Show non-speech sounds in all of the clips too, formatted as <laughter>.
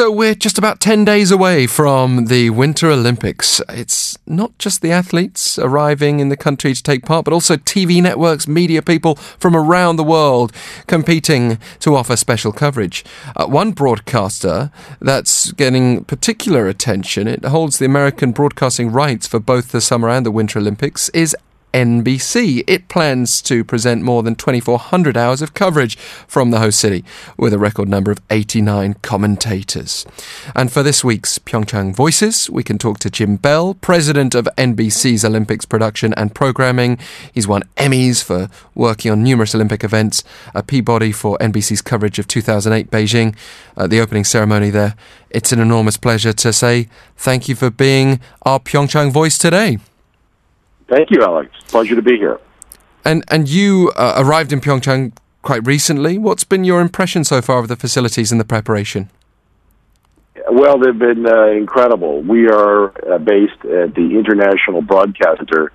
So we're just about 10 days away from the Winter Olympics. It's not just the athletes arriving in the country to take part, but also TV networks, media people from around the world competing to offer special coverage. Uh, one broadcaster that's getting particular attention, it holds the American broadcasting rights for both the Summer and the Winter Olympics, is NBC. It plans to present more than 2,400 hours of coverage from the host city, with a record number of 89 commentators. And for this week's Pyeongchang Voices, we can talk to Jim Bell, president of NBC's Olympics production and programming. He's won Emmys for working on numerous Olympic events, a Peabody for NBC's coverage of 2008 Beijing, uh, the opening ceremony there. It's an enormous pleasure to say thank you for being our Pyeongchang voice today. Thank you, Alex. Pleasure to be here. And and you uh, arrived in Pyeongchang quite recently. What's been your impression so far of the facilities and the preparation? Well, they've been uh, incredible. We are uh, based at the International Broadcast Center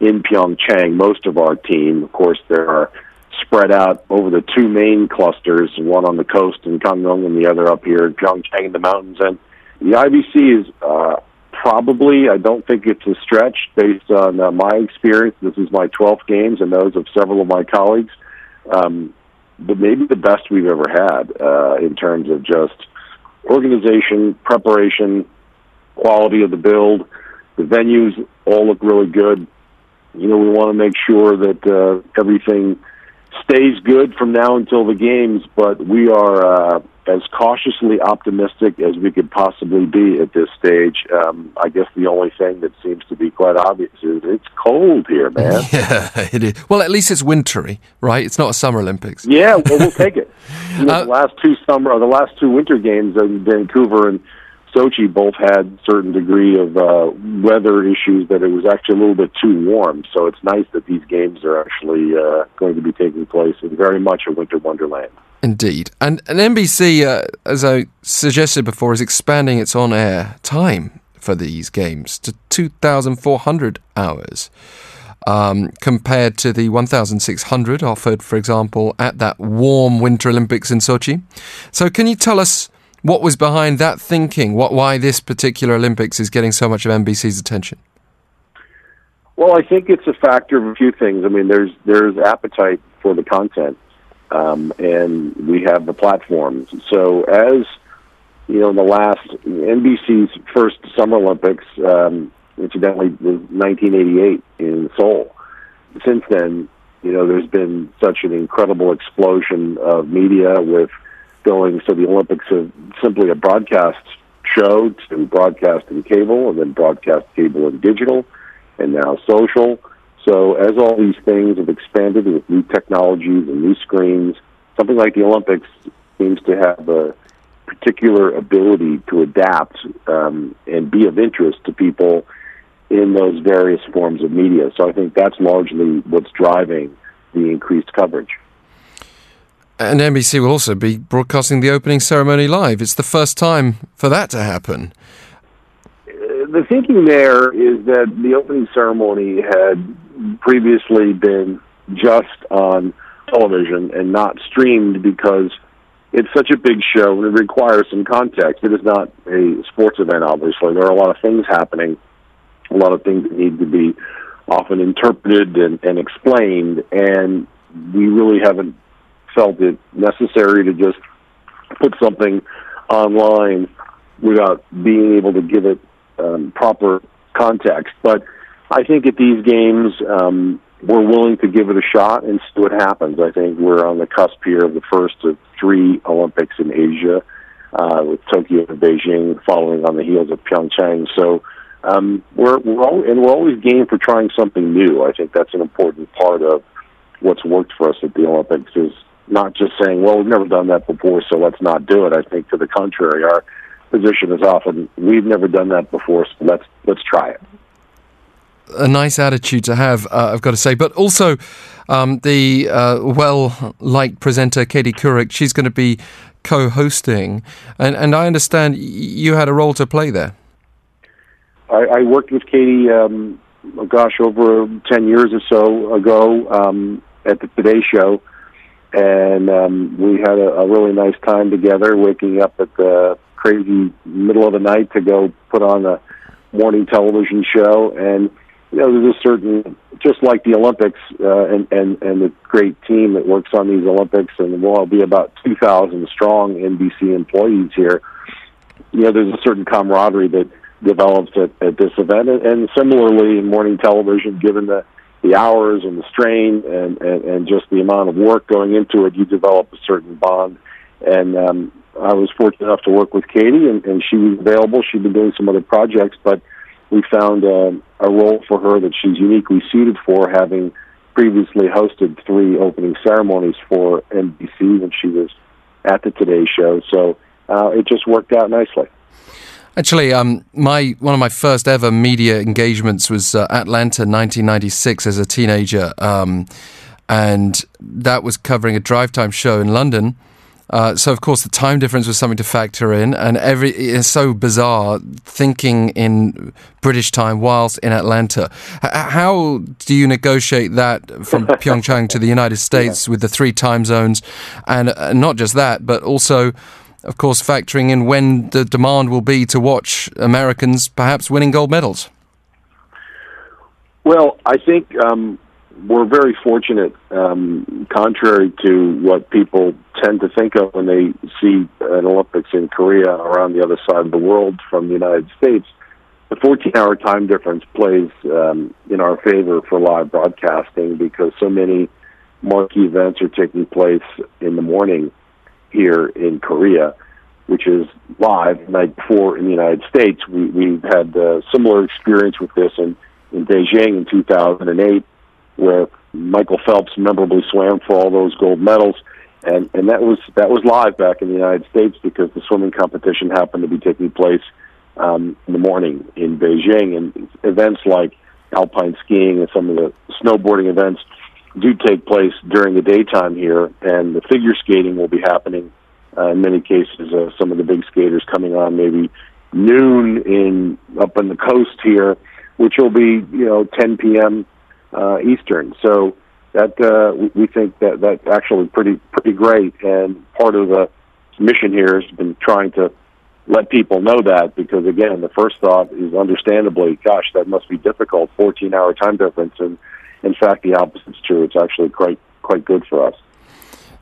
in Pyeongchang. Most of our team, of course, there are spread out over the two main clusters, one on the coast in Gangneung and the other up here in Pyeongchang in the mountains. And the IBC is uh, Probably, I don't think it's a stretch based on uh, my experience. This is my 12th games and those of several of my colleagues. Um, but maybe the best we've ever had uh, in terms of just organization, preparation, quality of the build. The venues all look really good. You know, we want to make sure that uh, everything stays good from now until the games, but we are uh, as cautiously optimistic as we could possibly be at this stage. Um, I guess the only thing that seems to be quite obvious is it's cold here, man. <laughs> Yeah, it is. Well, at least it's wintry, right? It's not a Summer Olympics. Yeah, well, we'll take it. <laughs> You know, uh, the last two summer, or the last two winter games in Vancouver and Sochi both had certain degree of uh, weather issues that it was actually a little bit too warm. So it's nice that these games are actually uh, going to be taking place in very much a winter wonderland. Indeed. And, and NBC, uh, as I suggested before, is expanding its on air time for these games to 2,400 hours. Um, compared to the 1,600 offered, for example, at that warm Winter Olympics in Sochi. So, can you tell us what was behind that thinking? What, why this particular Olympics is getting so much of NBC's attention? Well, I think it's a factor of a few things. I mean, there's there's appetite for the content um, and we have the platforms. So as you know, in the last NBC's first Summer Olympics, um, incidentally, was 1988 in Seoul. Since then, you know, there's been such an incredible explosion of media with going. So the Olympics are simply a broadcast show to broadcast and cable, and then broadcast cable and digital, and now social. So as all these things have expanded with new technologies and new screens, something like the Olympics seems to have a particular ability to adapt um, and be of interest to people in those various forms of media. So I think that's largely what's driving the increased coverage. And NBC will also be broadcasting the opening ceremony live. It's the first time for that to happen. The thinking there is that the opening ceremony had previously been just on television and not streamed because it's such a big show and it requires some context. It is not a sports event, obviously. There are a lot of things happening, a lot of things that need to be often interpreted and, and explained, and we really haven't felt it necessary to just put something online without being able to give it um, proper context. But I think at these games, um, we're willing to give it a shot and see what happens. I think we're on the cusp here of the first of three Olympics in Asia, uh, with Tokyo and Beijing following on the heels of Pyeongchang. So um, we're we're all, and we're always game for trying something new. I think that's an important part of what's worked for us at the Olympics is not just saying, "Well, we've never done that before, so let's not do it." I think to the contrary, our position is often, "We've never done that before, so let's let's try it." a nice attitude to have, uh, I've got to say. But also, um, the uh, well liked presenter Katie Couric, she's going to be co hosting. And, and I understand you had a role to play there. I, I worked with Katie, um, gosh, over 10 years or so ago um, at the Today Show. And um, we had a, a really nice time together, waking up at the crazy middle of the night to go put on a morning television show. And you know, there's a certain, just like the Olympics uh, and and and the great team that works on these Olympics, and we'll be about 2,000 strong NBC employees here. You know, there's a certain camaraderie that develops at, at this event, and, and similarly in morning television, given the the hours and the strain and, and and just the amount of work going into it, you develop a certain bond. And um, I was fortunate enough to work with Katie, and, and she was available. She'd been doing some other projects, but we found uh, a role for her that she's uniquely suited for, having previously hosted three opening ceremonies for NBC when she was at the Today Show. So uh, it just worked out nicely. Actually, um, my one of my first ever media engagements was uh, Atlanta, 1996, as a teenager, um, and that was covering a drive time show in London. Uh, so of course the time difference was something to factor in, and every it's so bizarre thinking in British time whilst in Atlanta. H- how do you negotiate that from <laughs> Pyeongchang to the United States yeah. with the three time zones, and uh, not just that, but also, of course, factoring in when the demand will be to watch Americans perhaps winning gold medals. Well, I think um, we're very fortunate, um, contrary to what people tend to think of when they see an Olympics in Korea around the other side of the world from the United States. The 14 hour time difference plays um, in our favor for live broadcasting because so many marquee events are taking place in the morning here in Korea, which is live the night before in the United States. We, we've had a similar experience with this in, in Beijing in 2008 where Michael Phelps memorably swam for all those gold medals, and and that was that was live back in the United States because the swimming competition happened to be taking place um, in the morning in Beijing, and events like alpine skiing and some of the snowboarding events do take place during the daytime here, and the figure skating will be happening uh, in many cases. Uh, some of the big skaters coming on maybe noon in up on the coast here, which will be you know 10 p.m uh, Eastern. So that uh, we think that that's actually pretty pretty great, and part of the mission here has been trying to let people know that because again, the first thought is understandably, gosh, that must be difficult, 14 hour time difference, and in fact, the opposite is true. It's actually quite quite good for us.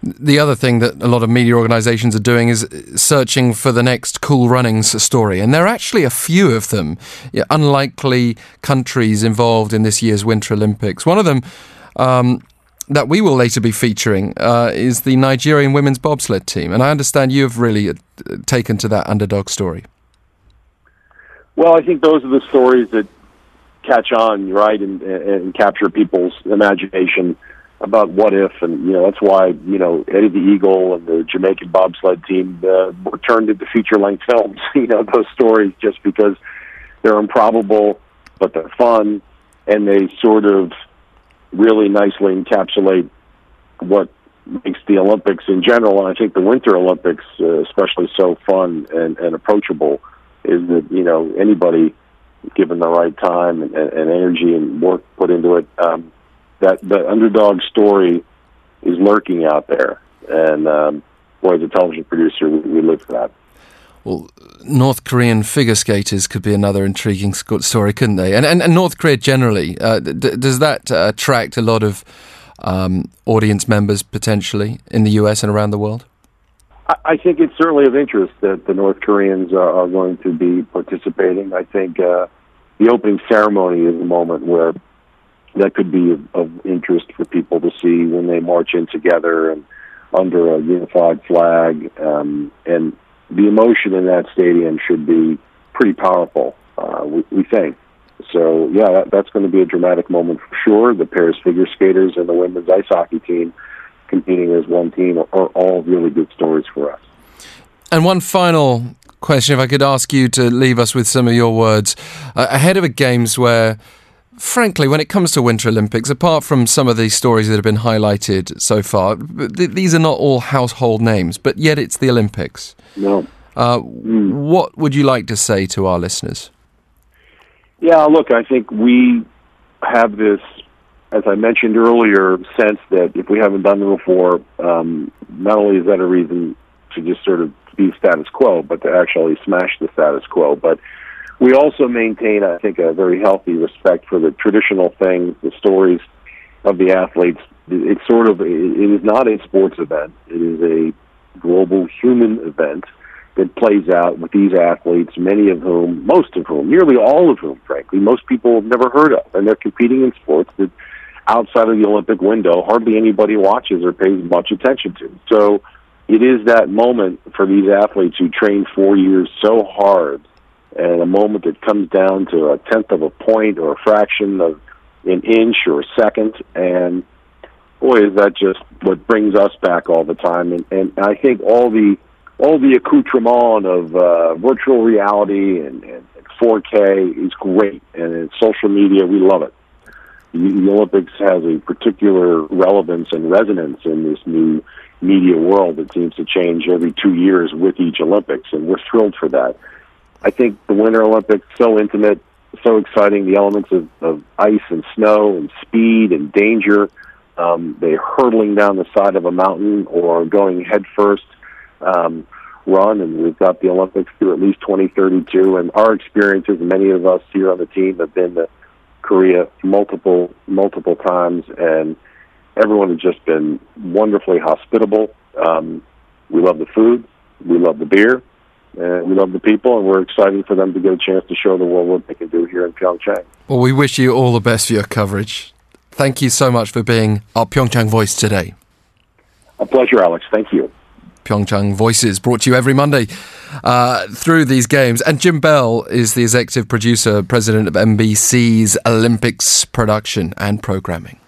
The other thing that a lot of media organizations are doing is searching for the next cool runnings story. And there are actually a few of them, unlikely countries involved in this year's Winter Olympics. One of them um, that we will later be featuring uh, is the Nigerian women's bobsled team. And I understand you've really uh, taken to that underdog story. Well, I think those are the stories that catch on, right, and, and capture people's imagination about what if, and you know that's why you know Eddie the Eagle and the Jamaican bobsled team uh, were turned into feature length films. <laughs> you know those stories just because they're improbable, but they're fun, and they sort of really nicely encapsulate what makes the Olympics in general, and I think the Winter Olympics uh, especially so fun and, and approachable is that you know anybody given the right time and, and energy and work put into it. Um, that the underdog story is lurking out there, and um, boy, as a television producer, we, we live for that. Well, North Korean figure skaters could be another intriguing story, couldn't they? And and, and North Korea generally, uh, d- does that uh, attract a lot of um, audience members potentially in the U.S. and around the world? I think it's certainly of interest that the North Koreans are, are going to be participating. I think uh, the opening ceremony is a moment where that could be of, of interest for people to see when they march in together and under a unified flag. Um, and the emotion in that stadium should be pretty powerful, uh, we, we think. So, yeah, that, that's going to be a dramatic moment for sure. The pairs figure skaters and the women's ice hockey team competing as one team are, are all really good stories for us. And one final question, if I could ask you to leave us with some of your words uh, ahead of a games where frankly, when it comes to Winter Olympics, apart from some of these stories that have been highlighted so far, th- these are not all household names, but yet it's the Olympics. No. Uh, mm. What would you like to say to our listeners? Yeah, look, I think we have this, as I mentioned earlier, sense that if we haven't done it before, um, not only is that a reason to just sort of be status quo, but to actually smash the status quo. But we also maintain, I think, a very healthy respect for the traditional things, the stories of the athletes. It's sort of, it is not a sports event. It is a global human event that plays out with these athletes, many of whom, most of whom, nearly all of whom, frankly, most people have never heard of. And they're competing in sports that outside of the Olympic window, hardly anybody watches or pays much attention to. So it is that moment for these athletes who train four years so hard and a moment that comes down to a tenth of a point or a fraction of an inch or a second. And boy is that just what brings us back all the time. And, and I think all the all the accoutrement of uh, virtual reality and, and 4K is great. And social media we love it. The Olympics has a particular relevance and resonance in this new media world that seems to change every two years with each Olympics, and we're thrilled for that. I think the Winter Olympics so intimate, so exciting. The elements of, of ice and snow and speed and danger. Um, they hurtling down the side of a mountain or going headfirst um, run, and we've got the Olympics through at least 2032. And our experiences, many of us here on the team have been to Korea multiple multiple times, and everyone has just been wonderfully hospitable. Um, we love the food, we love the beer, and we love the people, and we're excited for them to get a chance to show the world what they can do here in Pyeongchang. Well, we wish you all the best for your coverage. Thank you so much for being our Pyeongchang voice today. A pleasure, Alex. Thank you. Pyeongchang Voices, brought to you every Monday uh, through these games. And Jim Bell is the executive producer, president of NBC's Olympics production and programming.